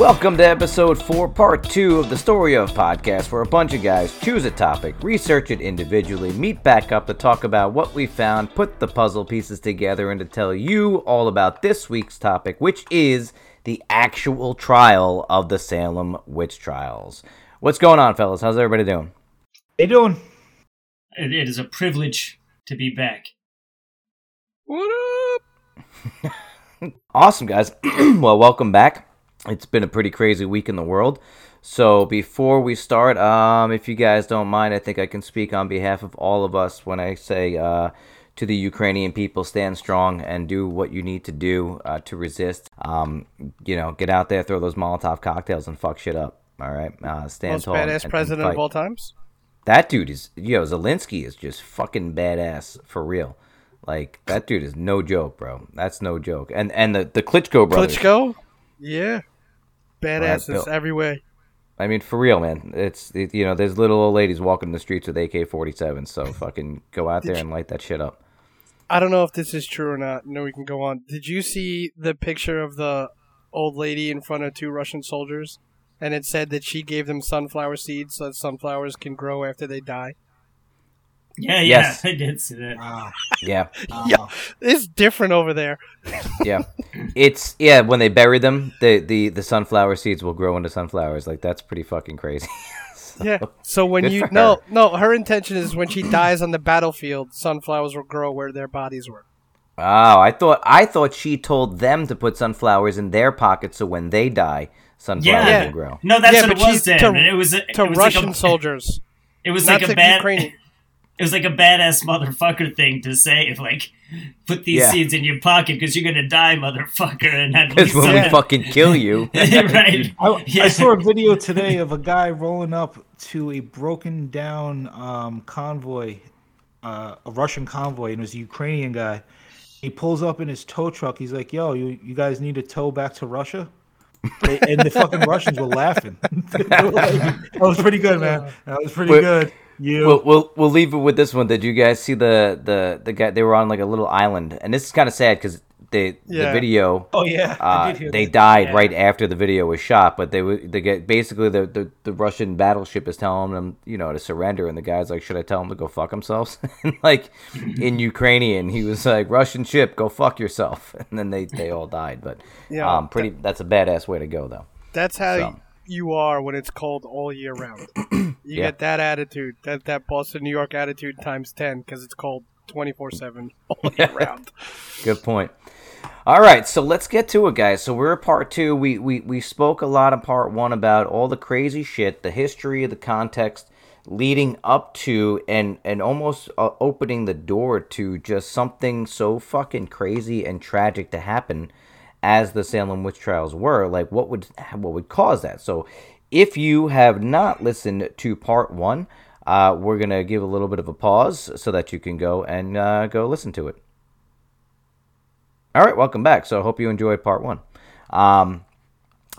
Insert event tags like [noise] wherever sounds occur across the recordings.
Welcome to episode 4, part 2 of the Story of podcast, where a bunch of guys choose a topic, research it individually, meet back up to talk about what we found, put the puzzle pieces together, and to tell you all about this week's topic, which is the actual trial of the Salem witch trials. What's going on, fellas? How's everybody doing? How you doing? It, it is a privilege to be back. What up? [laughs] awesome, guys. [clears throat] well, welcome back it's been a pretty crazy week in the world. So before we start, um, if you guys don't mind, I think I can speak on behalf of all of us when I say uh, to the Ukrainian people, stand strong and do what you need to do uh, to resist. Um, you know, get out there, throw those Molotov cocktails, and fuck shit up. All right, uh, stand Most tall. badass and, president and of all times. That dude is, yo, Zelensky is just fucking badass for real. Like that dude is no joke, bro. That's no joke. And and the the Klitschko brothers. Klitschko, yeah badasses every way. I mean, for real, man. It's it, you know, there's little old ladies walking the streets with AK-47. So fucking go out there and light that shit up. I don't know if this is true or not. No, we can go on. Did you see the picture of the old lady in front of two Russian soldiers? And it said that she gave them sunflower seeds so that sunflowers can grow after they die. Yeah, yeah, yes. [laughs] I did see that. Wow. Yeah. Ah. yeah. It's different over there. [laughs] yeah. It's yeah, when they bury them, the, the the sunflower seeds will grow into sunflowers. Like that's pretty fucking crazy. [laughs] so, [laughs] yeah. So when you no, no, her intention is when she dies on the battlefield, sunflowers will grow where their bodies were. Oh, I thought I thought she told them to put sunflowers in their pockets so when they die, sunflowers yeah. will grow. No, that's yeah, what it was. To, it was a, to it was Russian like a, soldiers. It was like a bad. Ukrainian it was like a badass [laughs] motherfucker thing to say. If like, put these yeah. seeds in your pocket because you're gonna die, motherfucker. And because when we [laughs] fucking kill you, [laughs] right? I, yeah. I, saw a video today of a guy rolling up to a broken down um, convoy, uh, a Russian convoy, and it was a Ukrainian guy. He pulls up in his tow truck. He's like, "Yo, you you guys need to tow back to Russia." and the fucking Russians were laughing. that was pretty good, man. That was pretty but, good. You. We'll, we'll we'll leave it with this one. Did you guys see the the the guy? They were on like a little island, and this is kind of sad because they yeah. the video. Oh yeah, uh, they that. died yeah. right after the video was shot. But they they get basically the, the the Russian battleship is telling them you know to surrender, and the guy's like, should I tell them to go fuck themselves? [laughs] and like [laughs] in Ukrainian, he was like, Russian ship, go fuck yourself, [laughs] and then they they all died. But yeah, um, pretty that, that's a badass way to go though. That's how. So you are when it's cold all year round. [clears throat] you yeah. get that attitude, that that Boston, New York attitude times ten because it's cold twenty four seven [laughs] all year round. Good point. All right, so let's get to it, guys. So we're at part two. We, we we spoke a lot in part one about all the crazy shit, the history, the context leading up to, and and almost uh, opening the door to just something so fucking crazy and tragic to happen as the Salem witch trials were, like what would what would cause that? So, if you have not listened to part one, uh, we're gonna give a little bit of a pause so that you can go and uh, go listen to it. All right, welcome back. So, I hope you enjoyed part one. Um,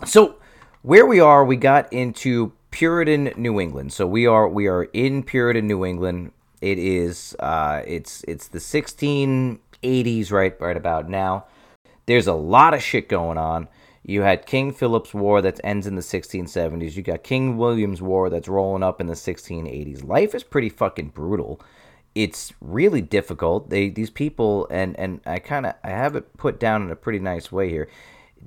so, where we are, we got into Puritan New England. So we are we are in Puritan New England. It is uh, it's it's the 1680s right right about now. There's a lot of shit going on. You had King Philip's War that ends in the 1670s. You got King William's War that's rolling up in the 1680s. Life is pretty fucking brutal. It's really difficult. They these people and and I kind of I have it put down in a pretty nice way here.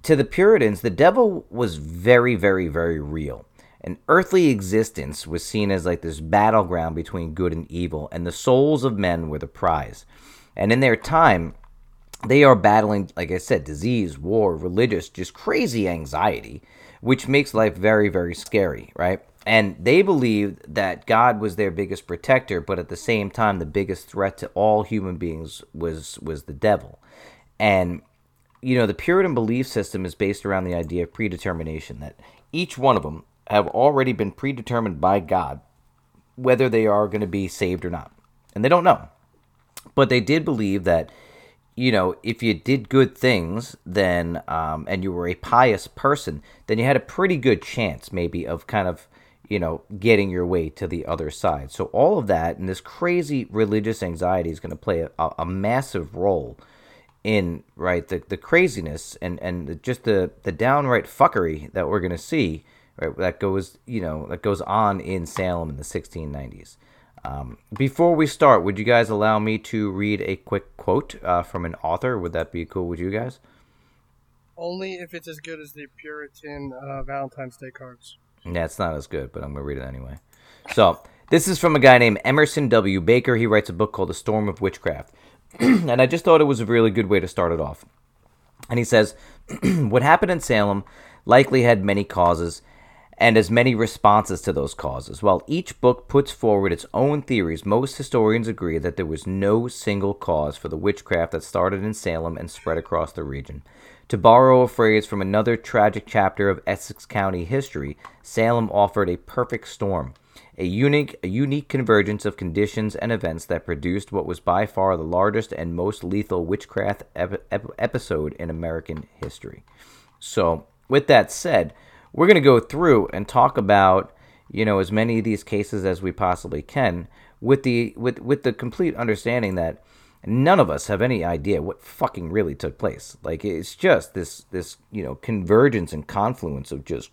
To the Puritans, the devil was very very very real. An earthly existence was seen as like this battleground between good and evil, and the souls of men were the prize. And in their time, they are battling, like I said, disease, war, religious, just crazy anxiety, which makes life very, very scary, right? And they believed that God was their biggest protector, but at the same time, the biggest threat to all human beings was was the devil. And you know, the Puritan belief system is based around the idea of predetermination that each one of them have already been predetermined by God whether they are going to be saved or not. And they don't know. But they did believe that you know, if you did good things, then um, and you were a pious person, then you had a pretty good chance, maybe, of kind of, you know, getting your way to the other side. So all of that and this crazy religious anxiety is going to play a, a, massive role in right the, the craziness and and just the the downright fuckery that we're going to see right that goes you know that goes on in Salem in the 1690s. Um, before we start, would you guys allow me to read a quick quote uh, from an author? Would that be cool with you guys? Only if it's as good as the Puritan uh, Valentine's Day cards. Yeah, it's not as good, but I'm going to read it anyway. So, this is from a guy named Emerson W. Baker. He writes a book called The Storm of Witchcraft. [clears throat] and I just thought it was a really good way to start it off. And he says, [clears throat] What happened in Salem likely had many causes and as many responses to those causes. While each book puts forward its own theories, most historians agree that there was no single cause for the witchcraft that started in Salem and spread across the region. To borrow a phrase from another tragic chapter of Essex County history, Salem offered a perfect storm, a unique, a unique convergence of conditions and events that produced what was by far the largest and most lethal witchcraft ep- ep- episode in American history. So, with that said, we're going to go through and talk about you know as many of these cases as we possibly can with the with with the complete understanding that none of us have any idea what fucking really took place. Like it's just this this you know convergence and confluence of just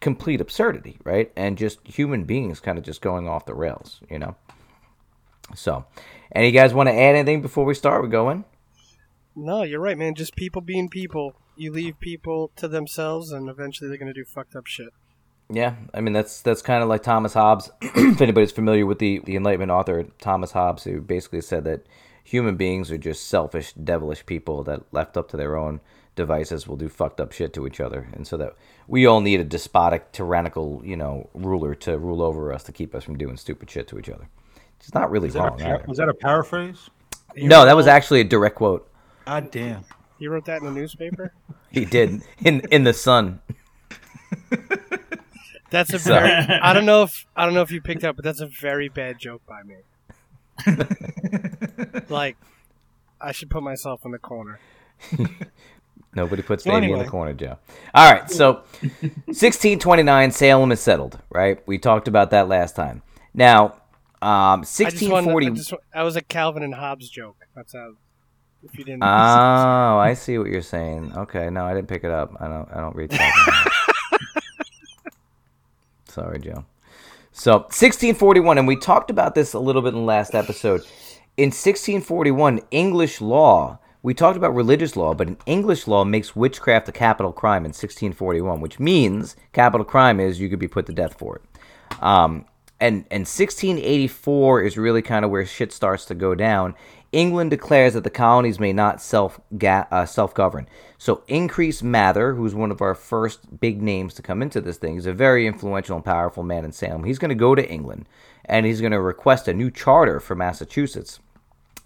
complete absurdity right? And just human beings kind of just going off the rails you know? So any guys want to add anything before we start? We're going no you're right man just people being people you leave people to themselves, and eventually they're gonna do fucked up shit. Yeah, I mean that's that's kind of like Thomas Hobbes. [clears throat] if anybody's familiar with the the Enlightenment author Thomas Hobbes, who basically said that human beings are just selfish, devilish people that left up to their own devices will do fucked up shit to each other, and so that we all need a despotic, tyrannical, you know, ruler to rule over us to keep us from doing stupid shit to each other. It's not really was wrong. That a, was that a paraphrase? No, that was actually a direct quote. God damn. He wrote that in the newspaper. he did in in the Sun. That's a very. I don't know if I don't know if you picked up, but that's a very bad joke by me. [laughs] like, I should put myself in the corner. [laughs] Nobody puts baby anyway. in the corner, Joe. All right, so 1629, Salem is settled. Right, we talked about that last time. Now, um, 1640. I, just, I was a Calvin and Hobbes joke. That's how if you didn't. Oh, I see what you're saying. Okay, no, I didn't pick it up. I don't. I don't read. [laughs] Sorry, Joe. So 1641, and we talked about this a little bit in the last episode. In 1641, English law. We talked about religious law, but in English law makes witchcraft a capital crime in 1641, which means capital crime is you could be put to death for it. Um, and and 1684 is really kind of where shit starts to go down. England declares that the colonies may not self uh, self govern. So Increase Mather, who's one of our first big names to come into this thing, is a very influential and powerful man in Salem. He's going to go to England and he's going to request a new charter for Massachusetts,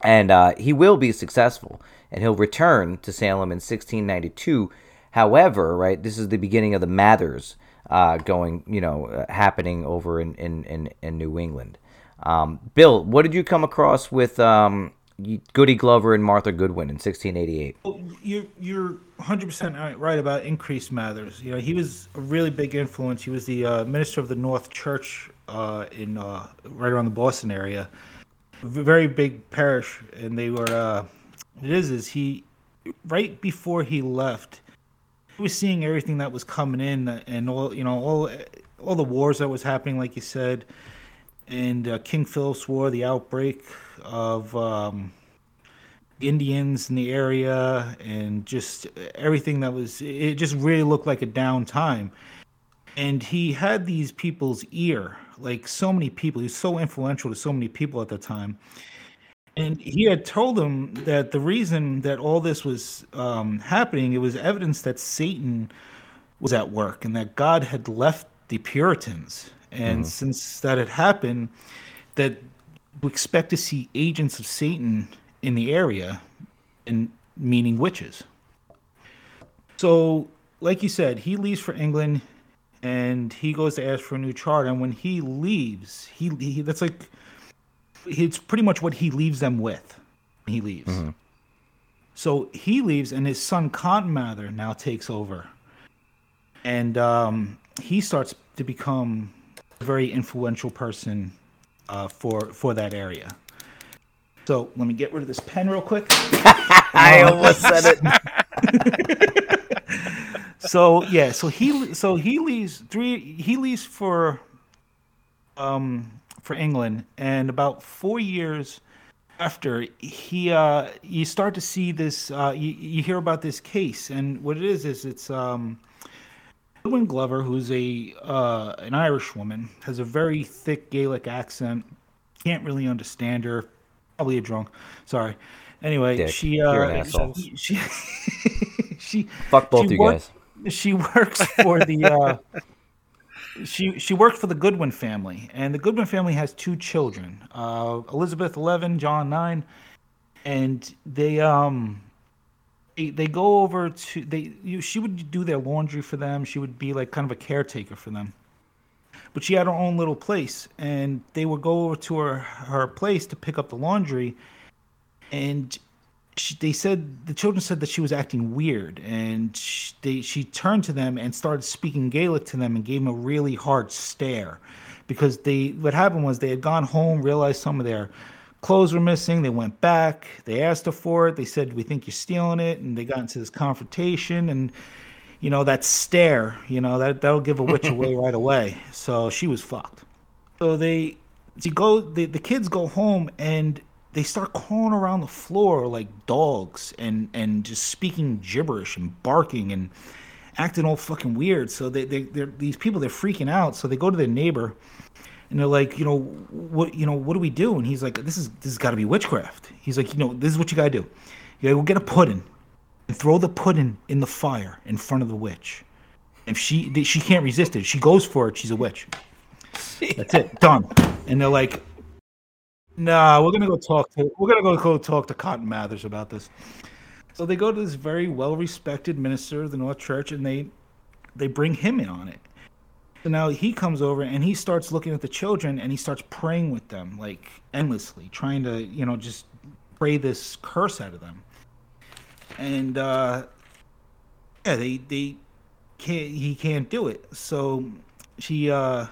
and uh, he will be successful. And he'll return to Salem in 1692. However, right, this is the beginning of the Mathers uh, going, you know, uh, happening over in in in, in New England. Um, Bill, what did you come across with um, Goody Glover and Martha Goodwin in 1688. Well, you're you're 100 percent right about Increase Mathers. You know, he was a really big influence. He was the uh, minister of the North Church uh, in uh, right around the Boston area, very big parish, and they were. Uh, it is is he right before he left, he was seeing everything that was coming in and all you know all all the wars that was happening, like you said, and uh, King Philip's War, the outbreak of um, Indians in the area and just everything that was it just really looked like a down time. And he had these people's ear, like so many people. He was so influential to so many people at the time. And he had told them that the reason that all this was um, happening, it was evidence that Satan was at work and that God had left the Puritans. And mm-hmm. since that had happened, that expect to see agents of Satan in the area, and meaning witches. So, like you said, he leaves for England, and he goes to ask for a new charter. And when he leaves, he, he that's like it's pretty much what he leaves them with. He leaves. Mm-hmm. so he leaves, and his son Cotton Mather now takes over, and um, he starts to become a very influential person uh, for for that area. So let me get rid of this pen real quick. [laughs] I almost said it. [laughs] so yeah, so he so he leaves three. He leaves for um for England, and about four years after he uh you start to see this uh you, you hear about this case and what it is is it's um Goodwin Glover who's a uh an Irish woman has a very thick Gaelic accent. Can't really understand her. Probably a drunk. Sorry. Anyway Dick, she uh she she, [laughs] she Fuck both she you worked- guys. she works for the uh [laughs] she she worked for the Goodwin family, and the Goodwin family has two children, uh, Elizabeth eleven, John nine, and they um they, go over to they you, she would do their laundry for them. She would be like kind of a caretaker for them, but she had her own little place, and they would go over to her her place to pick up the laundry, and she, they said the children said that she was acting weird, and she, they, she turned to them and started speaking Gaelic to them and gave them a really hard stare, because they what happened was they had gone home, realized some of their clothes were missing. They went back, they asked her for it. They said, "We think you're stealing it," and they got into this confrontation and. You know that stare, you know that that'll give a witch [laughs] away right away. So she was fucked. So they, they go, the, the kids go home and they start crawling around the floor like dogs and and just speaking gibberish and barking and acting all fucking weird. So they they they're, these people they're freaking out. So they go to their neighbor and they're like, you know, what you know, what do we do? And he's like, this is this has got to be witchcraft. He's like, you know, this is what you gotta do. You gotta go get a pudding and throw the pudding in the fire in front of the witch. If she she can't resist it, she goes for it. She's a witch. That's it, [laughs] done. And they're like, Nah, we're gonna go talk to we're gonna go, go talk to Cotton Mathers about this. So they go to this very well respected minister of the North Church and they they bring him in on it. So now he comes over and he starts looking at the children and he starts praying with them like endlessly, trying to, you know, just pray this curse out of them. And uh yeah, they they can't he can't do it. So she uh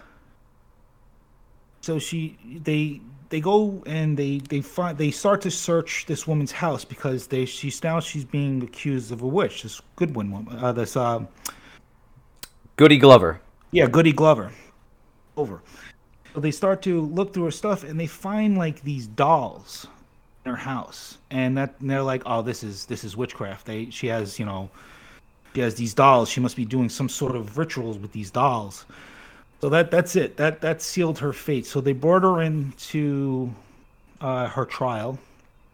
so she they they go and they they find they start to search this woman's house because they she's now she's being accused of a witch. This Goodwin woman, uh, this uh, Goody Glover. Yeah, Goody Glover, over. So they start to look through her stuff and they find like these dolls in her house, and that and they're like, oh, this is this is witchcraft. They she has you know she has these dolls. She must be doing some sort of rituals with these dolls. So that that's it. That that sealed her fate. So they brought her into uh, her trial,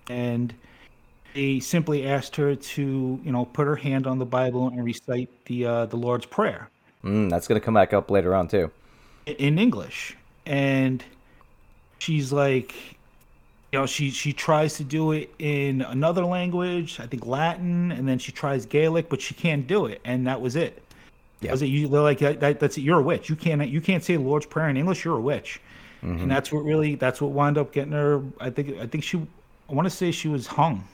and they simply asked her to, you know, put her hand on the Bible and recite the uh, the Lord's Prayer Mm, that's gonna come back up later on too. in English. And she's like, you know, she she tries to do it in another language, I think Latin, and then she tries Gaelic, but she can't do it, and that was it. Yeah. Was it you? They're like that, that, that's it. You're a witch. You can't you can't say the Lord's Prayer in English. You're a witch, Mm-hmm. and that's what really that's what wound up getting her. I think I think she I want to say she was hung.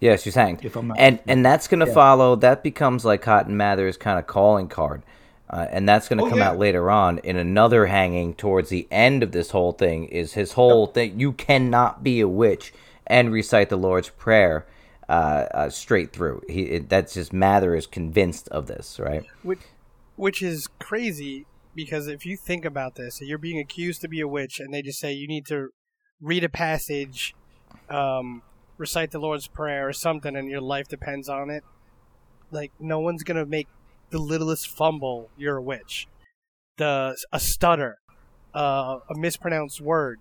Yeah, she's hanged. If I'm not and and that's gonna follow. That becomes like Cotton Mather's kind of calling card, uh, and that's gonna Oh, come yeah. out later on in another hanging towards the end of this whole thing. Is his whole thing? You cannot be a witch and recite the Lord's Prayer uh, uh, straight through. He it, that's just Mather is convinced of this, right? which which is crazy because if you think about this, you're being accused to be a witch, and they just say you need to read a passage, um, recite the Lord's Prayer or something, and your life depends on it. Like no one's gonna make the littlest fumble. You're a witch. The a stutter, uh, a mispronounced word,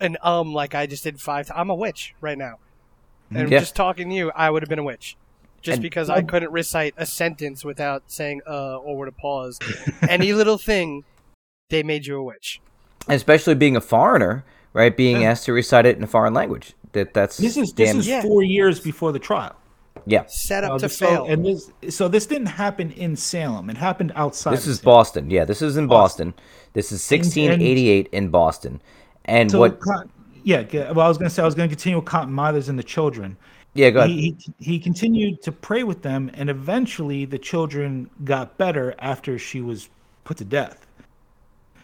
an um like I just did five. times. I'm a witch right now, and Yeah. just talking to you, I would have been a witch. Just And- because I couldn't recite a sentence without saying uh or with a pause, any [laughs] little thing, they made you a witch. Especially being a foreigner, right? Being asked to recite it in a foreign language. That that's This is this damn is Yeah. four years before the trial. Yeah. Set up Uh, to so- fail. And this so this didn't happen in Salem. It happened outside. This of is Salem. Boston. Yeah, this is in Boston. This is 1688 in Boston. And So what Cotton- yeah, well, I was gonna say I was gonna continue with Cotton Mathers and the children, Yeah, go ahead. He, he, he continued to pray with them, and eventually the children got better after she was put to death.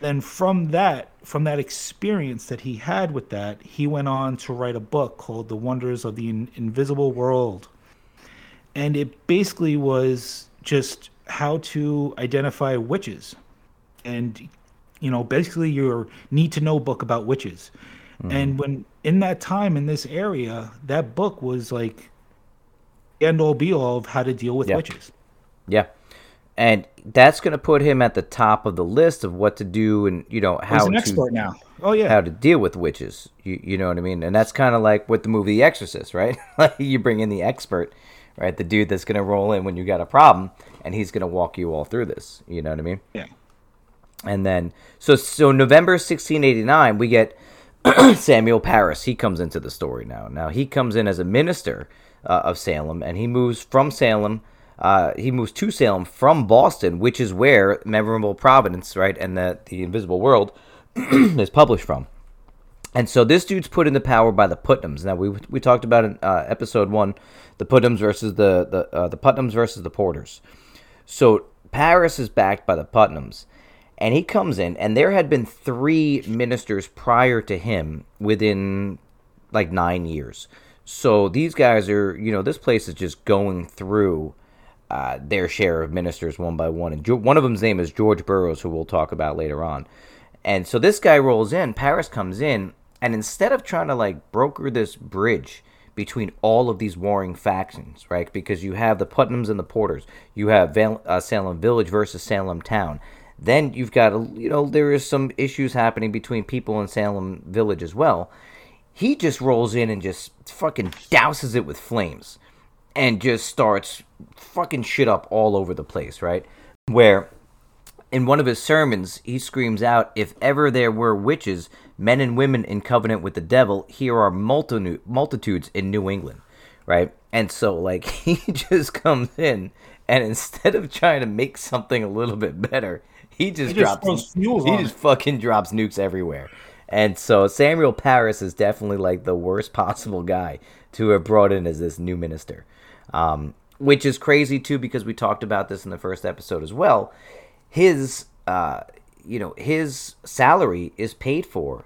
Then from that, from that experience that he had with that, he went on to write a book called The Wonders of the In- Invisible World. And it basically was just how to identify witches. And you know, basically your need to know book about witches. Mm. And when in that time in this area, that book was like end all be all of how to deal with yeah. witches. Yeah. And that's going to put him at the top of the list of what to do and you know how He's an to expert now. Oh yeah, how to deal with witches. You you know what I mean? And that's kind of like with the movie The Exorcist, right? [laughs] Like you bring in the expert, right? The dude that's going to roll in when you got a problem, and he's going to walk you all through this. You know what I mean? Yeah. And then so so November 1689, we get [clears throat] Samuel Parris, he comes into the story now. Now he comes in as a minister uh, of Salem, and he moves from Salem. Uh, he moves to Salem from Boston, which is where Memorable Providence, right, and the the Invisible World [clears throat] is published from. And so this dude's put into power by the Putnams. Now we we talked about in uh, episode one, the Putnams versus the the uh, the Putnams versus the Porters. So Parris is backed by the Putnams and he comes in and there had been three ministers prior to him within like nine years. So these guys are you know this place is just going through uh, their share of ministers one by one. And one of them's name is george burroughs who we'll talk about later on. And so this guy rolls in Parris comes in and instead of trying to like broker this bridge between all of these warring factions, right? Because you have the Putnams and the Porters, you have Val- uh, Salem Village versus Salem Town, then you've got, a, you know, there is some issues happening between people in Salem Village as well. He just rolls in and just fucking douses it with flames and just starts fucking shit up all over the place, right? Where in one of his sermons, he screams out, If ever there were witches, men and women in covenant with the devil, here are multitudes in New England, right? And so, like, [laughs] he just comes in, and instead of trying to make something a little bit better, he just, he just drops he just fucking drops nukes everywhere. And so Samuel Parris is definitely like the worst [laughs] possible guy to have brought in as this new minister. Um, which is crazy too because we talked about this in the first episode as well. His uh, you know, his salary is paid for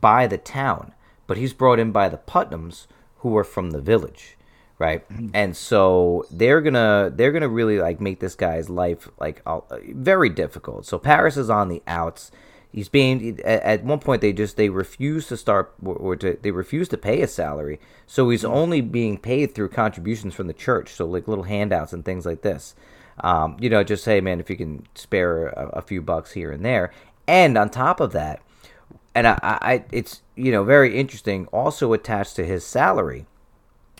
by the town, but he's brought in by the Putnams who are from the village right? Mm-hmm. And so they're gonna they're gonna really like make this guy's life like uh, very difficult. So Parris is on the outs. He's being at one point they just they refuse to start or to, they refuse to pay a salary. So he's mm-hmm. only being paid through contributions from the church. So like little handouts and things like this. Um, you know, just say, man, if you can spare a, a few bucks here and there. And on top of that, and I, I, it's you know very interesting. Also attached to his salary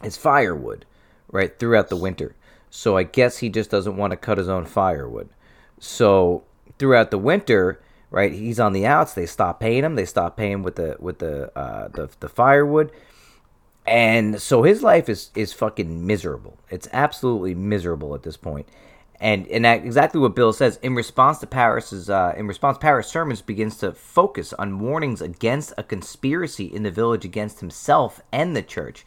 is firewood, right, throughout the winter. So I guess he just doesn't want to cut his own firewood. So throughout the winter, right, he's on the outs. They stop paying him. They stop paying with the with the uh, the the firewood, and so his life is is fucking miserable. It's absolutely miserable at this point. And and that, exactly what Bill says in response to Parris's uh, in response, Parris sermons begins to focus on warnings against a conspiracy in the village against himself and the church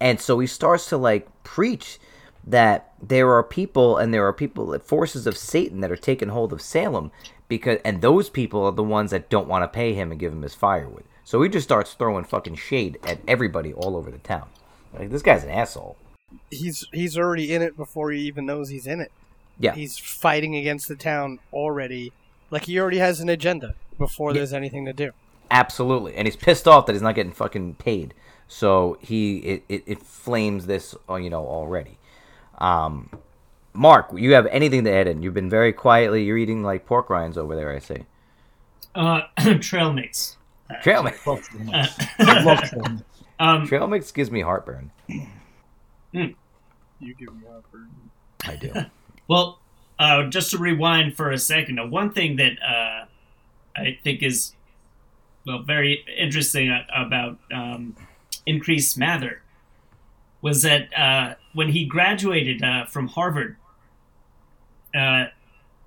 and so he starts to like preach that there are people and there are people forces of Satan that are taking hold of Salem because and those people are the ones that don't want to pay him and give him his firewood. So he just starts throwing fucking shade at everybody all over the town. Like this guy's an asshole. He's he's already in it before he even knows he's in it. Yeah. He's fighting against the town already. Like he already has an agenda before yeah. there's anything to do. Absolutely. And he's pissed off that he's not getting fucking paid. So he it, it, it flames this uh, you know already. Um, Mark, you have anything to add in? You've been very quietly. You're eating like pork rinds over there. I see. Uh, [clears throat] trail mix. [laughs] [laughs] Trail mix. um, trail mix gives me heartburn. Hmm. You give me heartburn. I do. [laughs] well, uh, just to rewind for a second, uh, one thing that uh, I think is well very interesting about um, Increase Mather was that uh, when he graduated uh, from Harvard, uh,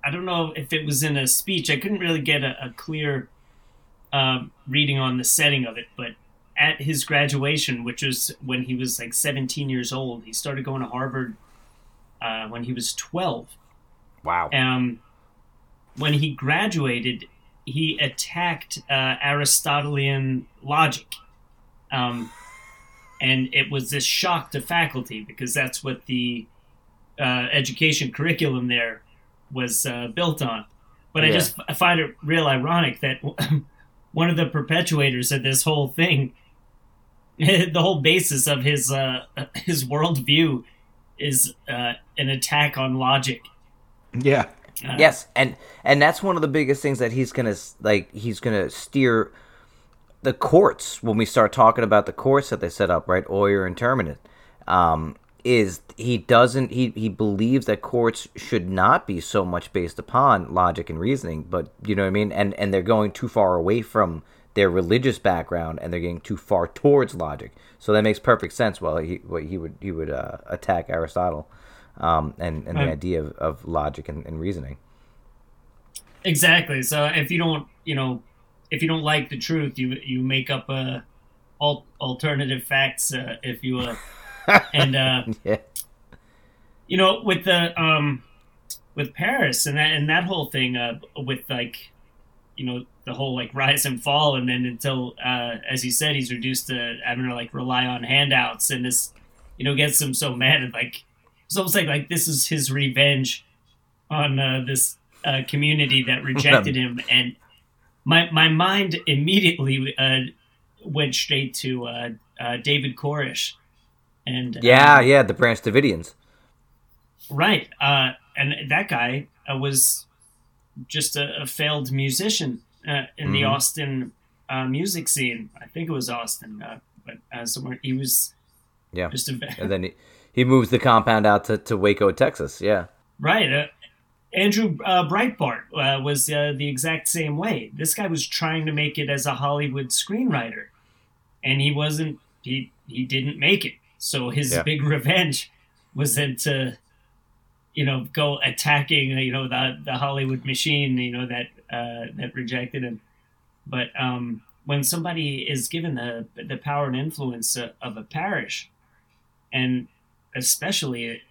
I don't know if it was in a speech. I couldn't really get a, a clear uh, reading on the setting of it, but at his graduation, which was when he was like 17 years old, he started going to Harvard uh, when he was 12. Wow. Um, when he graduated, he attacked uh, Aristotelian logic. Um, and it was this shock to faculty because that's what the uh, education curriculum there was uh, built on. But I just f- find it real ironic that [laughs] one of the perpetuators of this whole thing, [laughs] the whole basis of his uh, his worldview, is uh, an attack on logic. Yeah. Uh, Yes, and and that's one of the biggest things that he's gonna like. He's gonna steer the courts when we start talking about the courts that they set up, right? Oyer and Terminer. Um, is he doesn't he he believes that courts should not be so much based upon logic and reasoning, but you know what I mean, and and they're going too far away from their religious background and they're getting too far towards logic. So that makes perfect sense. Well, he he would he would uh, attack Aristotle, um, and and the Right. idea of, of logic and, and reasoning. Exactly. So if you don't, you know, if you don't like the truth, you you make up uh, al- alternative facts, uh, if you will. [laughs] and uh, Yeah. you know, with the um, with Parris and that and that whole thing, uh, with like, you know, the whole like rise and fall, and then until, uh, as he said, he's reduced to having to like rely on handouts, and this, you know, gets him so [laughs] mad. And like, it's almost like like this is his revenge on uh, this uh, community that [laughs] rejected him, and my my mind immediately uh, went straight to uh, uh, David Koresh. And Yeah, um, yeah, the Branch Davidians. Right. Uh, and that guy uh, was just a, a failed musician uh, in the Mhm. Austin uh, music scene. I think it was Austin, uh, but uh, somewhere he was Yeah. just a And [laughs] then he, he moves the compound out to, to Waco, Texas. Yeah. right. Uh, Andrew uh, Breitbart uh, was uh, the exact same way. This guy was trying to make it as a Hollywood screenwriter, and he wasn't. He he didn't make it. So his Yeah. big [laughs] revenge was then to, you know, go attacking, you know, the the Hollywood machine, you know, that uh, that rejected him. But um, when somebody is given the the power and influence of, of a parish, and especially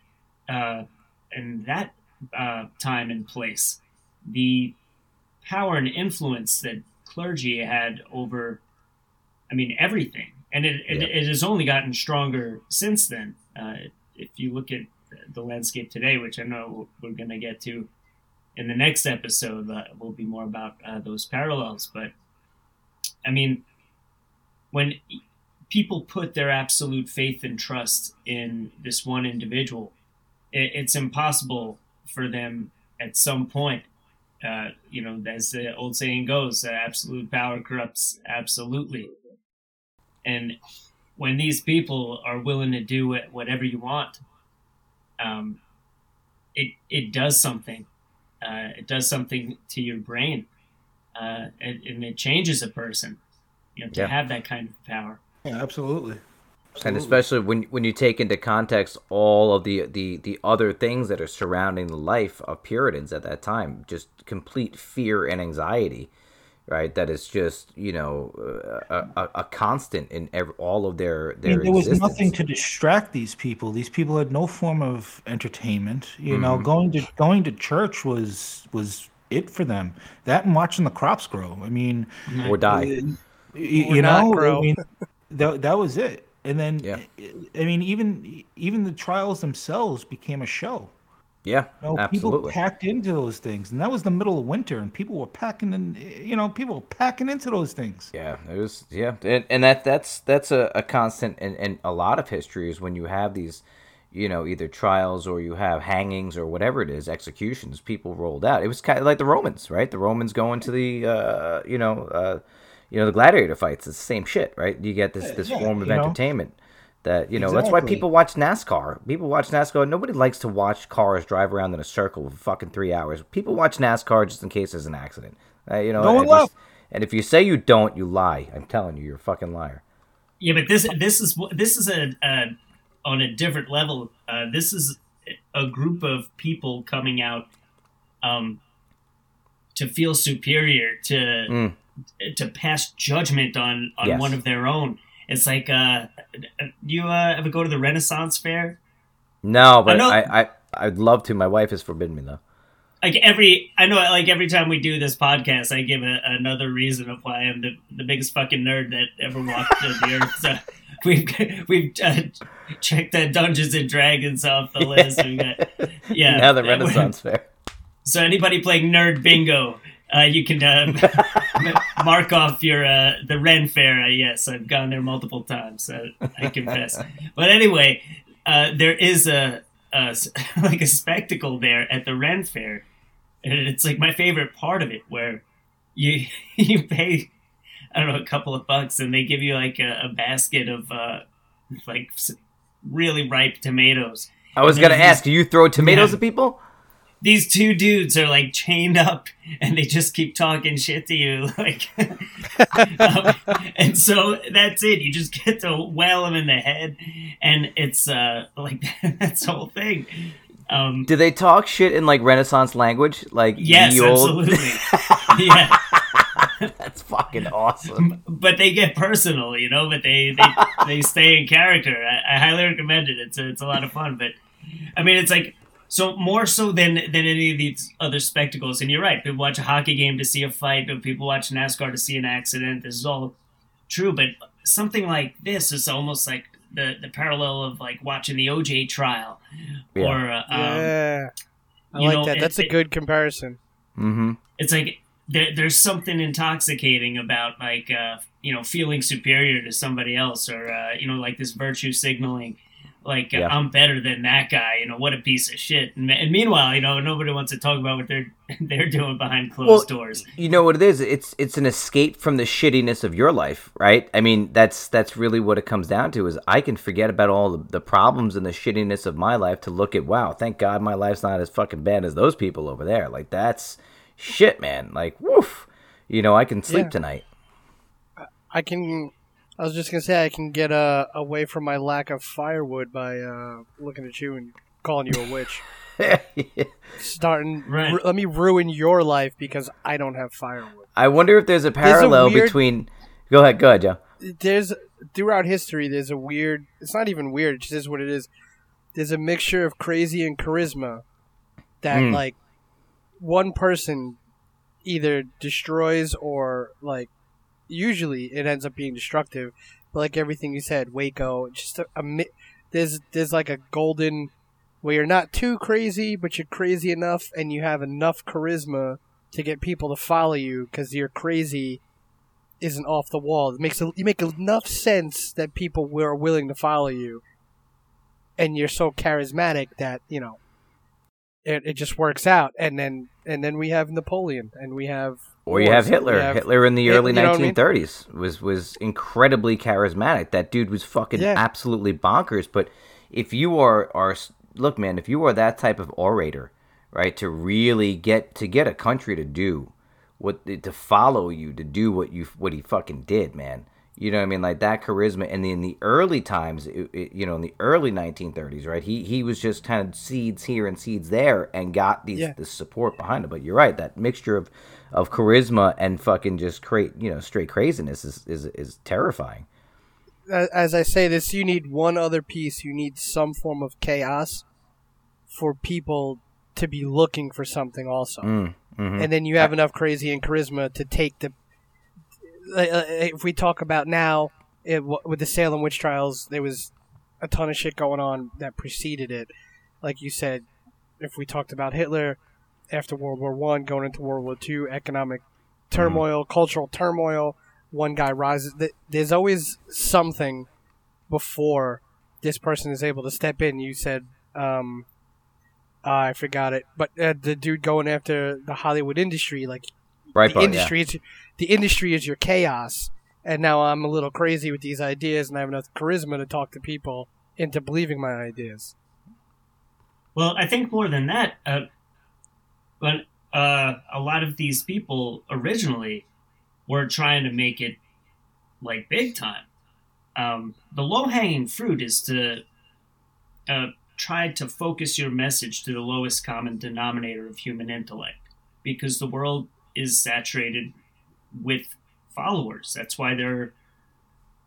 uh, in that uh, time and place, the power and influence that clergy had over, I mean, everything. And it, it, Yeah. it has only gotten stronger since then. Uh, if you look at the landscape today, which I know we're going to get to in the next episode, uh, will be more about uh, those parallels. But I mean, when people put their absolute faith and trust in this one individual, it, it's impossible for them at some point. Uh, you know, as the old saying goes, absolute power corrupts absolutely. And when these people are willing to do whatever you want, um, it it does something. Uh, it does something to your brain, uh, and, and it changes a person. You know, to Yeah. have that kind of power. Yeah, absolutely. And especially when when you take into context all of the, the, the other things that are surrounding the life of Puritans at that time, just complete fear and anxiety, right? That is just you know a, a, a constant in ev all of their I their mean, there was nothing to distract these people. These people had no form of entertainment. You know, Mm-hmm. going to going to church was was it for them. That and watching the crops grow. I mean, or die. y- Or you not know, grow. I mean, that that was it. And then, Yeah. I mean, even even the trials themselves became a show. Yeah, You know, absolutely. people packed into those things, and that was the middle of winter, and people were packing in. You know, people were packing into those things. Yeah, it was. Yeah, and, and that that's that's a, a constant in, in a lot of history is when you have these, you know, either trials or you have hangings or whatever it is, executions. People rolled out. It was kind of like the Romans, right? The Romans going to the, uh, you know, uh, you know, the gladiator fights. It's the same shit, right? You get this this yeah, form of entertainment. know. Entertainment. That you know, that's why people watch NASCAR. People watch NASCAR. Nobody likes to watch cars drive around in a circle for fucking three hours. People watch NASCAR just in case there's an accident. Uh, you know, No one and if you- left. and if you say you don't, you lie. I'm telling you, you're a fucking liar. Yeah, but this this is this is a, a on a different level. Uh, this is a group of people coming out um, to feel superior to Mm. to pass judgment on on Yes. one of their own, It's like uh, you uh, ever go to the Renaissance Fair? No, but know- I, I I'd love to. My wife has forbidden me though. Like every, I know, like every time we do this podcast, I give a, another reason of why I'm the, the biggest fucking nerd that ever walked the [laughs] earth. So we've we've uh, checked the Dungeons and Dragons off the list. We got, [laughs] yeah, now the Renaissance Fair. So anybody playing Nerd Bingo, uh, you can [laughs] uh, mark off your uh, the Ren Fair. Yes, I've gone there multiple times. I confess. But anyway, uh, there is a [laughs] like a spectacle there at the Ren Fair, and it's like my favorite part of it, where you [laughs] you pay I don't know a couple of bucks, and they give you like a, a basket of uh, like really ripe tomatoes. I was gonna ask, do you throw tomatoes Yeah. at people? These two dudes are like chained up and they just keep talking shit to you [laughs] like um, and so that's it. You just get to whale them in the head and it's uh like [laughs] that's the whole thing. Um Do they talk shit in like Renaissance language? Like yes absolutely. [laughs] Yeah. That's fucking awesome. but they get personal you know but they they, they stay in character. I, I highly recommend it. It's a, it's a lot of fun but i mean it's like so more so than than any of these other spectacles and you're right people watch a hockey game to see a fight but people watch nascar to see an accident this is all true but something like this is almost like the the parallel of like watching the oj trial Yeah. or uh, um, yeah, I like know, that. it- That's a good comparison. Mm-hmm. it's like there, there's something intoxicating about like uh, you know feeling superior to somebody else or uh, you know like this virtue signaling like Yeah. i'm better than that guy you know what a piece of shit and, and meanwhile you know nobody wants to talk about what they're [laughs] they're doing behind closed Well, doors You know what it is? It's it's an escape from the shittiness of your life, right? I mean, that's that's really what it comes down to. Is I can forget about all the, the problems and the shittiness of my life to look at wow, thank God my life's not as fucking bad as those people over there. Like that's shit, man. Like woof. You know, I can sleep Yeah. tonight. I can. I was just gonna say I can get uh, away from my lack of firewood by uh, looking at you and calling you a witch. [laughs] Starting, Right. ru- let me ruin your life because I don't have firewood. I wonder if there's a parallel weird- between. Go ahead, go ahead, Joe. There's throughout history. There's a weird. It's not even weird. It just is what it is. There's a mixture of crazy and charisma that Mm. like one person either destroys or like usually it ends up being destructive. But like everything you said, Waco, just a, a there's there's like a golden where you're not too crazy, but you're crazy enough, and you have enough charisma to get people to follow you because you're crazy isn't off the wall. It makes a, you make enough sense that people are willing to follow you, and you're so charismatic that you know it, it just works out. And then and then we have Napoleon, and we have Or you have Hitler. have- Hitler in the early you know what I mean? 1930s was was incredibly charismatic. That dude was fucking Yeah. absolutely bonkers. But if you are are look, man, if you are that type of orator, right, to really get to get a country to do what to follow you to do what you what he fucking did, man. You know what I mean? Like that charisma, and in the early times, it, it- you know, in the early 1930s, right? He he was just kind of seeds here and seeds there, and got these Yeah. the support behind him. But you're right, that mixture of of charisma and fucking just create you know straight craziness is is, is terrifying. as I say this, you need one other piece. You need some form of chaos for people to be looking for something also. Mm, mhm. And then you have enough crazy and charisma to take the. If we talk about now, it, with the Salem witch trials, there was a ton of shit going on that preceded it. Like you said, if we talked about Hitler after World War One, going into World War Two, economic turmoil, cultural turmoil, one guy rises. There's always something before this person is able to step in. You said, um, I forgot it, but uh, the dude going after the Hollywood industry, like Right, the industry, is, the industry is your chaos. And now I'm a little crazy with these ideas, and I have enough charisma to talk to people into believing my ideas. Well, I think more than that, uh, but uh, a lot of these people originally were trying to make it like big time. Um, the low hanging fruit is to uh, try to focus your message to the lowest common denominator of human intellect, because the world is saturated with followers. That's why there are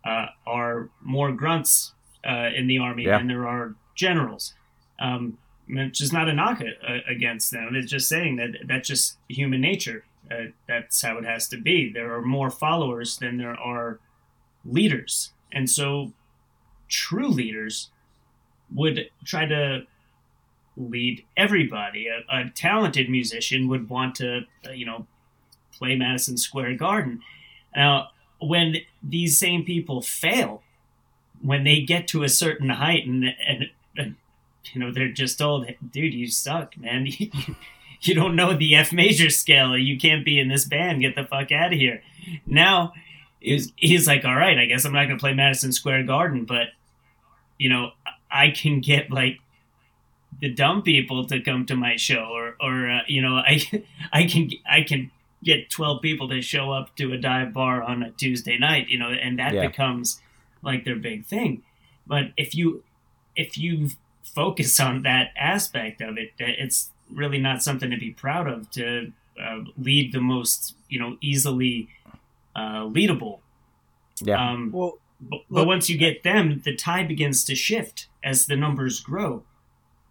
uh, are more grunts uh, in the army Yeah. than there are generals. Um, which is not a knock uh, against them. It's just saying that that's just human nature. Uh, that's how it has to be. There are more followers than there are leaders, and so true leaders would try to lead everybody. A, a talented musician would want to, uh, you know, play Madison Square Garden. Now, when these same people fail, when they get to a certain height and, and, and you know, they're just told, dude, you suck, man. [laughs] you don't know the F major scale. You can't be in this band. Get the fuck out of here. Now, he's, he's like, all right, I guess I'm not going to play Madison Square Garden, but, you know, I can get like the dumb people to come to my show or, or uh, you know, I, [laughs] I can, I can get 12 people to show up to a dive bar on a Tuesday night, you know, and that Yeah. becomes like their big thing. But if you, if you focus on that aspect of it, it's really not something to be proud of to uh, lead the most, you know, easily uh, leadable. Yeah. Um, Well, but, but once you get them, the tide begins to shift as the numbers grow.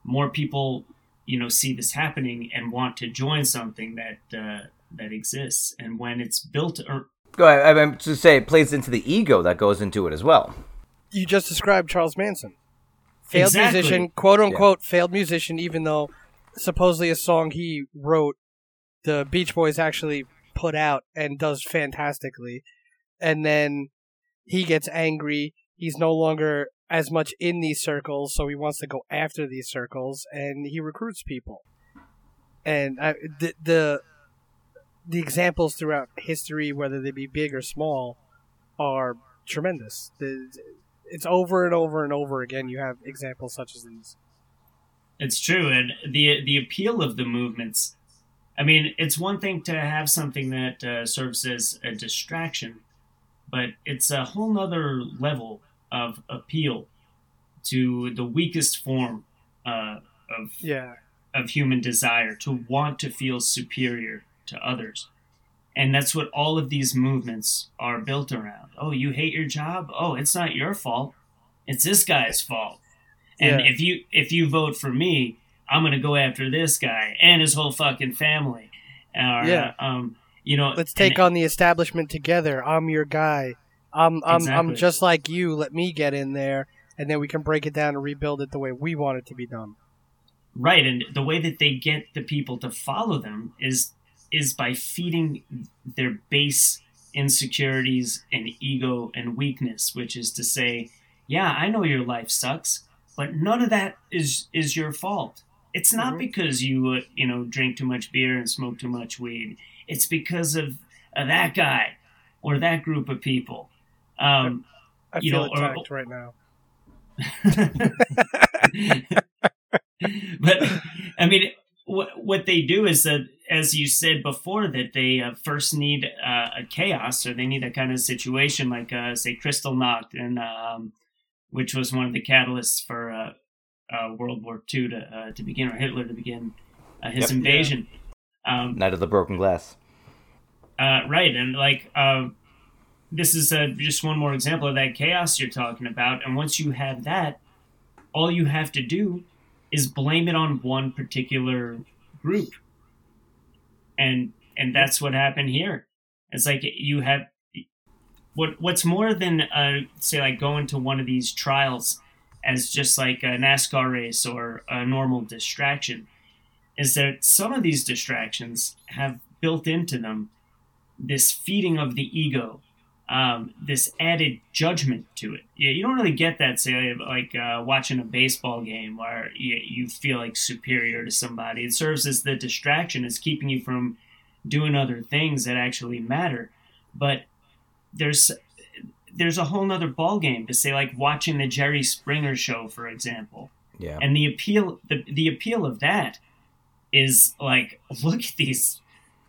More people, you know, see this happening and want to join something that uh, that exists. And when it's built, or Go ahead. I mean, to say it plays into the ego that goes into it as well. you just described Charles Manson. Failed Exactly. musician, quote unquote, failed musician, even though supposedly a song he wrote, the Beach Boys actually put out and does fantastically. And then he gets angry. He's no longer as much in these circles, so he wants to go after these circles, and he recruits people. And I, the, the the examples throughout history, whether they be big or small, are tremendous. It's over and over and over again. You have examples such as these. It's true, and the the appeal of the movements. I mean, it's one thing to have something that uh, serves as a distraction, but it's a whole nother level of appeal to the weakest form uh, of Yeah, of human desire to want to feel superior to others. And that's what all of these movements are built around. Oh, you hate your job? Oh, it's not your fault. It's this guy's fault. And Yeah. if you if you vote for me, I'm gonna go after this guy and his whole fucking family. Or, Yeah. um, you know, let's take and- on the establishment together. I'm your guy. I'm I'm I'm just like you. Let me get in there, and then we can break it down and rebuild it the way we want it to be done. Right, and the way that they get the people to follow them is is by feeding their base insecurities and ego and weakness, which is to say, yeah, I know your life sucks, but none of that is is your fault. It's not Mhm. because you uh, you know drink too much beer and smoke too much weed. It's because of, of that guy or that group of people. Um, I You feel know, or- attacked right now. [laughs] but I mean, what what they do is that, as you said before, that they uh, first need uh, a chaos, or they need a kind of situation like, uh, say, Kristallnacht, and um, which was one of the catalysts for uh, uh, World War II to uh, to begin, or Hitler to begin uh, his Yep. invasion. Um, Night of the Broken Glass. uh, right, and like uh, this is just one more example of that chaos you're talking about. And once you have that, all you have to do is blame it on one particular group, and and that's what happened here. It's like you have what what's more than uh, say like going to one of these trials as just like a NASCAR race or a normal distraction is that some of these distractions have built into them this feeding of the ego, um, this added judgment to it. Yeah, you don't really get that, say, like uh, watching a baseball game where you, you feel like superior to somebody. It serves as the distraction, it's keeping you from doing other things that actually matter. But there's there's a whole nother ball game to say, like watching the Jerry Springer show, for example Yeah. and the appeal the, the appeal of that is like [laughs] look at these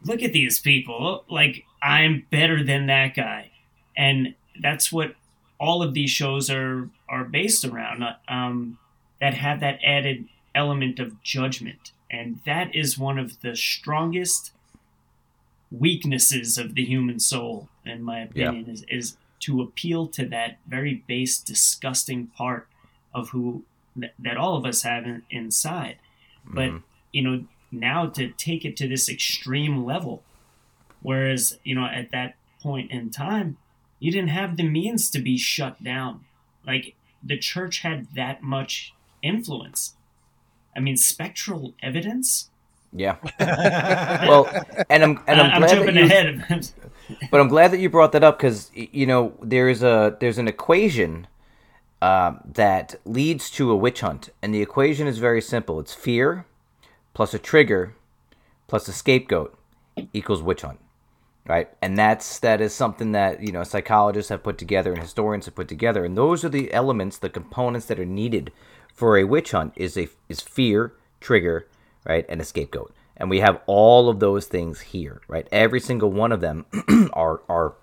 look at these people like i'm better than that guy and that's what all of these shows are are based around uh, um, that have that added element of judgment and that is one of the strongest weaknesses of the human soul in my opinion is, is to appeal to that very base, disgusting part of who that, that all of us have in, inside. But Mm-hmm. you know, now to take it to this extreme level, whereas you know at that point in time, you didn't have the means to be shut down. Like the church had that much influence. I mean, spectral evidence. Yeah. [laughs] well, and I'm and I'm, I- I'm glad jumping you, ahead. [laughs] but I'm glad that you brought that up because you know there's a there's an equation uh, that leads to a witch hunt, and the equation is very simple. It's fear plus a trigger plus a scapegoat equals witch hunt, right? And that's that is something that you know psychologists have put together and historians have put together, and those are the elements, the components that are needed for a witch hunt is a is fear, trigger, right, and a scapegoat. And we have all of those things here, right? Every single one of them [clears throat] are are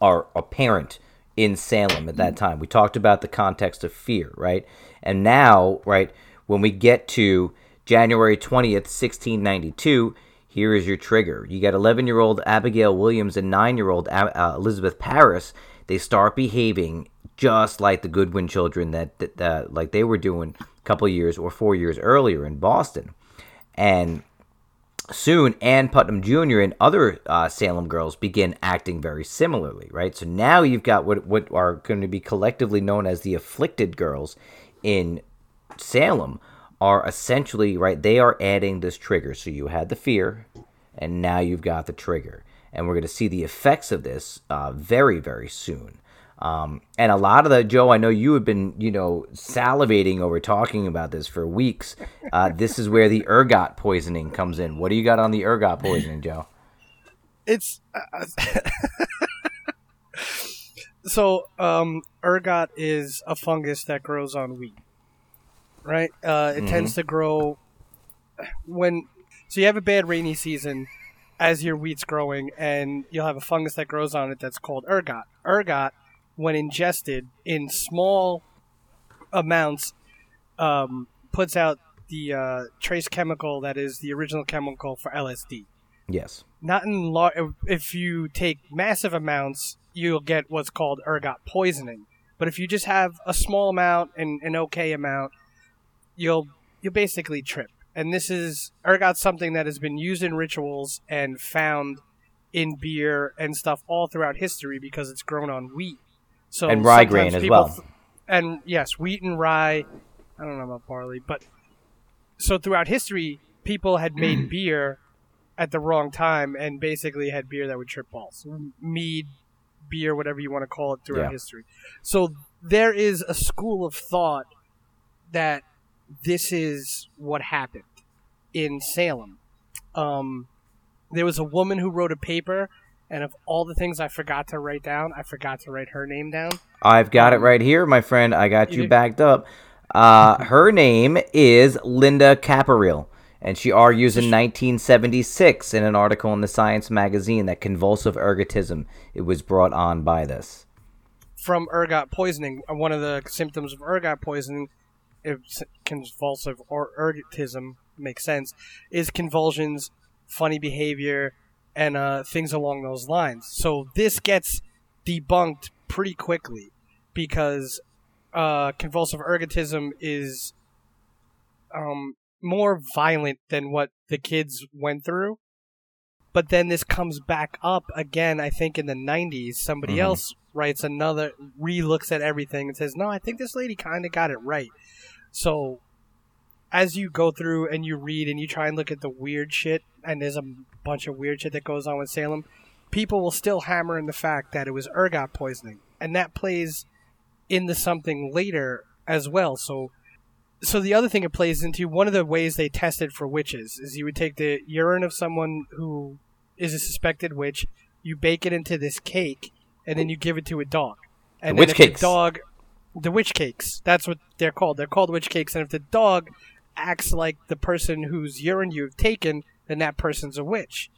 are apparent in Salem at that time. We talked about the context of fear, right? And now, right, when we get to January 20th, 1692, here is your trigger. You got 11 year old Abigail Williams and 9 year old uh, Elizabeth Parris. They start behaving just like the Goodwin children that, that, that like they were doing a couple years or four years earlier in Boston. And soon Ann Putnam Jr. and other uh, Salem girls begin acting very similarly, right? So now you've got what what are going to be collectively known as the afflicted girls in Salem are essentially right. They are adding this trigger. So you had the fear, and now you've got the trigger, and we're going to see the effects of this uh, very very soon. Um, and a lot of the Joe, I know you have been, you know, salivating over talking about this for weeks. Uh, this is where the ergot poisoning comes in. What do you got on the ergot poisoning, Joe? It's uh, [laughs] so um, ergot is a fungus that grows on wheat, right? Uh, it tends to grow when so you have a bad rainy season as your wheat's growing, and you'll have a fungus that grows on it that's called ergot. Ergot, when ingested in small amounts, um, puts out the uh, trace chemical that is the original chemical for LSD Yes. not in large. if you take massive amounts you'll get what's called ergot poisoning but if you just have a small amount and an okay amount you'll you'll basically trip and this is ergot something that has been used in rituals and found in beer and stuff all throughout history because it's grown on wheat so And rye grain as well. th- and yes wheat and rye i don't know about barley but so throughout history people had made [clears throat] beer at the wrong time and basically had beer that would trip balls. Mead, beer, whatever you want to call it throughout Yeah. history. So there is a school of thought that this is what happened in Salem. Um, there was a woman who wrote a paper, and of all the things I forgot to write down, I forgot to write her name down. I've got it right here, my friend. I got You you backed up. Uh, her name is Linnda Caporael, and she argues in 1976 in an article in the Science magazine that convulsive ergotism it was brought on by this. from ergot poisoning. uh, One of the symptoms of ergot poisoning, convulsive or ergotism makes sense, is convulsions, funny behavior, and uh, things along those lines. So this gets debunked pretty quickly because uh, convulsive ergotism is um, more violent than what the kids went through. But then this comes back up again, I think, in the 90s. Somebody Mhm. else writes another, re looks at everything and says, No, I think this lady kind of got it right. So as you go through and you read and you try and look at the weird shit, and there's a bunch of weird shit that goes on with Salem, people will still hammer in the fact that it was ergot poisoning. And that plays into something later as well. So so the other thing it plays into one of the ways they tested for witches is you would take the urine of someone who is a suspected witch, you bake it into this cake, and then you give it to a dog. And The witch if cakes. The dog, the witch cakes. That's what they're called. They're called witch cakes. And if the dog acts like the person whose urine you've taken, then that person's a witch.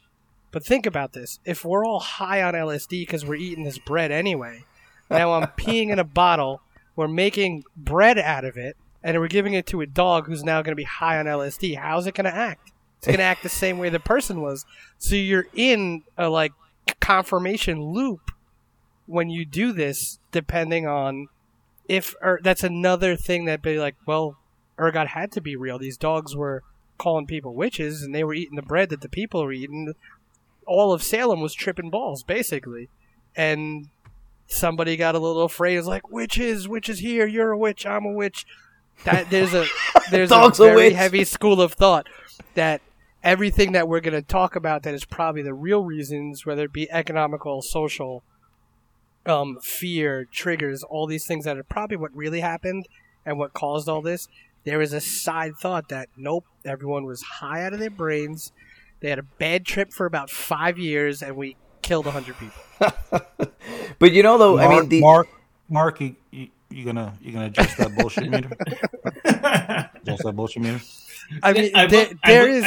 But think about this: if we're all high on LSD because we're eating this bread anyway, now I'm [laughs] peeing in a bottle, we're making bread out of it, and we're giving it to a dog who's now going to be high on LSD. How's it going to act? It's going [laughs] to act the same way the person was. So you're in a like confirmation loop when you do this, depending on if or that's another thing that be like, well, ergot had to be real. These dogs were calling people witches, and they were eating the bread that the people were eating. All of Salem was tripping balls, basically, and somebody got a little afraid. It's like witches, witches here. You're a witch. I'm a witch. That there's a [laughs] there's a a very witch. heavy school of thought that everything that we're going to talk about that is probably the real reasons, whether it be economical, social, um, fear, triggers, all these things that are probably what really happened and what caused all this. There is a side thought that nope, everyone was high out of their brains. They had a bad trip for about five years, and we killed a hundred people. [laughs] But you know, though, Mark, I mean, the Mark, Mark, you, you, you gonna you gonna adjust that bullshit meter? [laughs] adjust that bullshit meter. I mean, I, there, I, there will- is.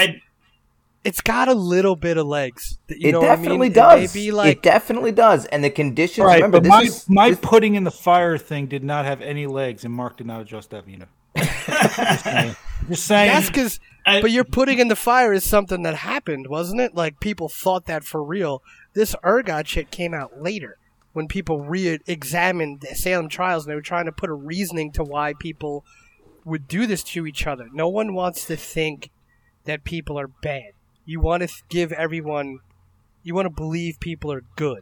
I, it's got a little bit of legs. You it know what I definitely mean? does. It be like it definitely does, and the conditions. All right, remember, but this my is my this- putting in the fire thing did not have any legs, and Mark did not adjust that meter. [laughs] Just saying. Just saying. That's because, but you're putting in the fire is something that happened, wasn't it? Like people thought that for real. This Ergot shit came out later when people re-examined the Salem trials and they were trying to put a reasoning to why people would do this to each other. No one wants to think that people are bad. You want to give everyone, you want to believe people are good.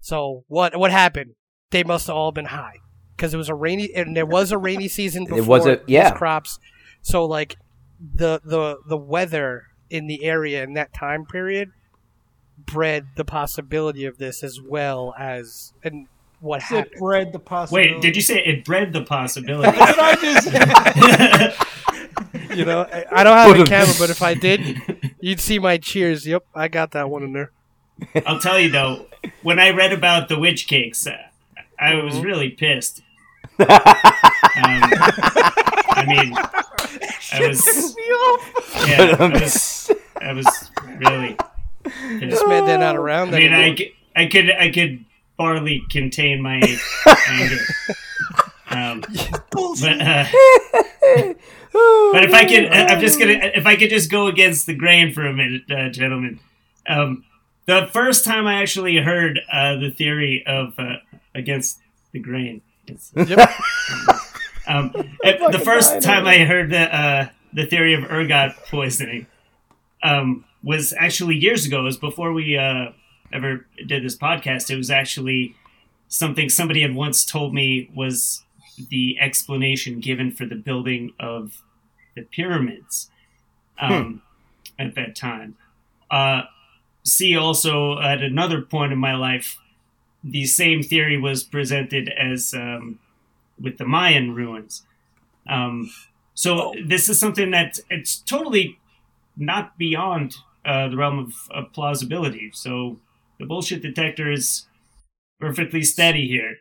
So what what happened? They must have all been high because it was a rainy and there was a rainy season before It was a- these yeah. crops. So like the the the weather in the area in that time period bred the possibility of this as well as and what it happened. bred the possibility. wait, did you say it bred the [laughs] possibility? That's what I just. [laughs] [laughs] You know, I, I don't have a camera, but if I did, you'd see my cheers. Yep, I got that one in there. I'll tell you though, when I read about the witch cakes, uh, I was Mm-hmm. really pissed. [laughs] Um, I mean, I was, yeah, I was, I was really pissed. This man they're not around I mean, I, anymore. I could, I could barely contain my [laughs] anger. Um, but, uh, [laughs] but if I could, I'm just gonna, if I could just go against the grain for a minute, uh, gentlemen. Um, the first time I actually heard uh, the theory of uh, against the grain, Yep. um, it- the first time I heard the uh, the theory of ergot poisoning um, was actually years ago. It was before we uh, ever did this podcast. It was actually something somebody had once told me was the explanation given for the building of the pyramids um, at that time. Uh, see, also at another point in my life, the same theory was presented as um, with the Mayan ruins. Um, so this is something that it's totally not beyond uh, the realm of, of plausibility. So the bullshit detector is perfectly steady here.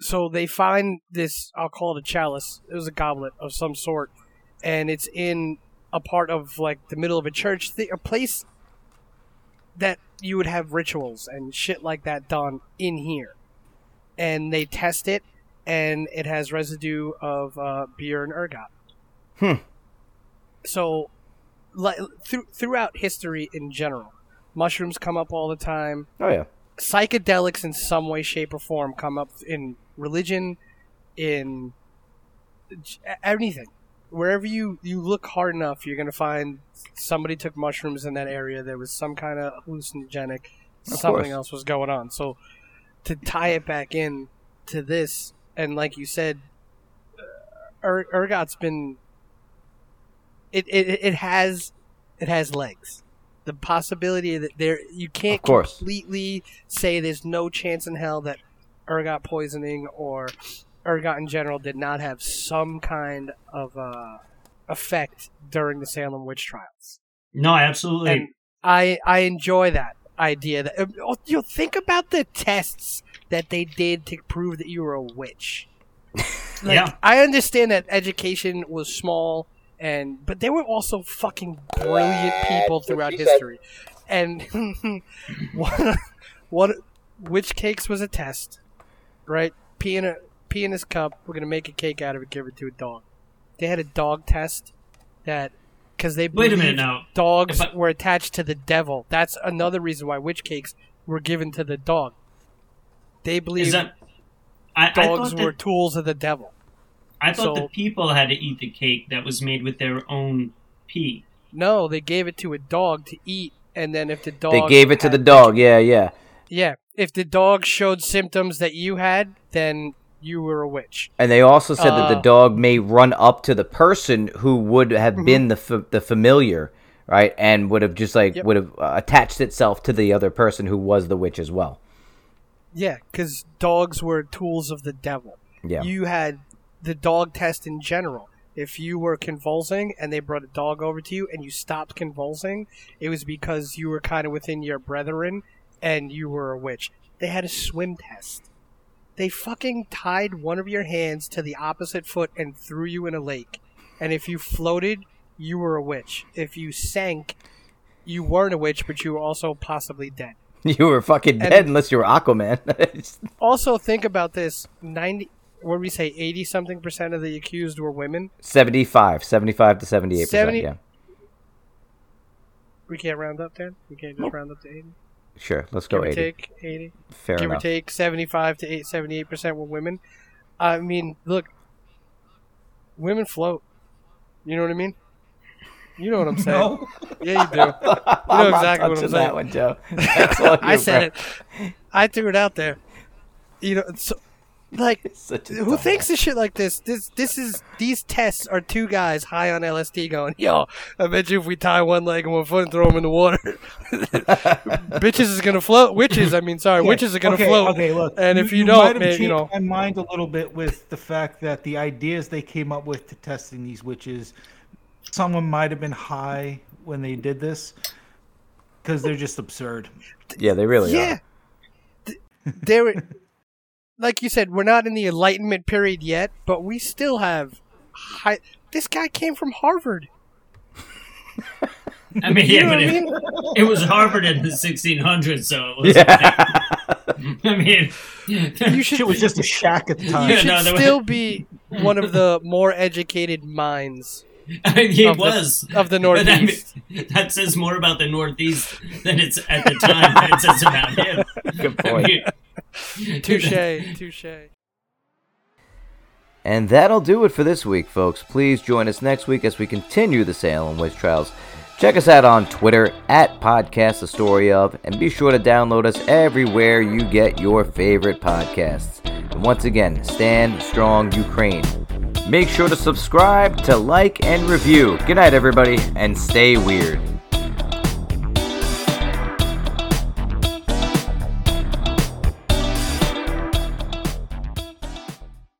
So they find this i'll call it a chalice. It was a goblet of some sort. And it's in a part of like the middle of a church th- a place that you would have rituals and shit like that done in here. And they test it and it has residue of uh, beer and ergot. Hmm. so like, through, throughout history in general mushrooms come up all the time. Oh yeah. psychedelics in some way, shape, or form come up in religion, in anything. Wherever you, you look hard enough, you're gonna find somebody took mushrooms in that area. There was some kind of hallucinogenic, Of something course. else was going on. So to tie it back in to this, and like you said, uh, er, ergot's been it, it it has it has legs. The possibility that there you can't completely say there's no chance in hell that ergot poisoning or ergot in general did not have some kind of uh, effect during the Salem witch trials. No, absolutely. And I I enjoy that idea. That uh, you know, think about the tests that they did to prove that you were a witch. [laughs] Like, Yeah. I understand that education was small, and but they were also fucking brilliant people [laughs] throughout history. And [laughs] one, one, witch cakes was a test, right? Pee in a pee in this cup. We're gonna make a cake out of it. Give it to a dog. They had a dog test that because they Wait a minute believed now. dogs I- were attached to the devil. That's another reason why witch cakes were given to the dog. They believe that? I, I dogs thought were that, tools of the devil. I thought so- the people had to eat the cake that was made with their own pee. No, they gave it to a dog to eat, and then if the dog They gave it to the had- dog. Yeah, yeah. Yeah, if the dog showed symptoms that you had, then you were a witch. And they also said that the Uh, dog may run up to the person who would have Mm-hmm. been the f- the familiar, right, and would have just like Yep. would have uh, attached itself to the other person who was the witch as well. Yeah, because dogs were tools of the devil. Yeah. You had the dog test in general. If you were convulsing and they brought a dog over to you and you stopped convulsing, it was because you were kind of within your brethren and you were a witch. They had a swim test. They fucking tied one of your hands to the opposite foot and threw you in a lake. And if you floated, you were a witch. If you sank, you weren't a witch, but you were also possibly dead. [laughs] You were fucking And- dead unless you were Aquaman. [laughs] Also, think about this: ninety, what did we say? Eighty something percent of the accused were women. 75, 75 to 78 70 percent. Yeah, We can't round up, Dan. We can't just round up to eighty. Sure. Let's go or 80. take eighty. Fair Give or take seventy-five to 8, 78 percent were women. I mean, look, women float. You know what I mean? You know what I'm [laughs] saying? No. Yeah, you do. [laughs] You know exactly what I'm saying. that one, Joe. [laughs] That's all I said it. I threw it out there. You know, so, like, [laughs] who dumbass. thinks of shit like this? This this is these tests are two guys high on LSD going, yo, I bet you if we tie one leg and one foot and throw them in the water, [laughs] bitches is gonna float. Witches, I mean, sorry, witches are gonna okay, float. Okay, look. and if you, might don't, have man, you know, my mind a little bit with the fact that the ideas they came up with to testing these witches, someone might have been high when they did this, because they're just absurd. Yeah, they really yeah, are. Th- there, were- like you said, we're not in the Enlightenment period yet, but we still have high. This guy came from Harvard. [laughs] I mean, yeah, but what I it, mean? it was Harvard in the 1600s, so it was. Yeah. [laughs] I mean, You [laughs] should Shit was just a shack at the time. you Yeah, should no, there was- still be one of the more educated minds [laughs] I mean, he of the- was of the But I mean, Northeast. [laughs] that says more about the Northeast than it's at the time than it says about him. [laughs] Good I point. mean, Touche, touche. And that'll do it for this week, folks. Please join us next week as we continue the Salem Witch Trials. Check us out on Twitter at Podcast The Story of, and be sure to download us everywhere you get your favorite podcasts. And once again, stand strong, Ukraine. Make sure to subscribe, to like, and review. Good night, everybody, and stay weird.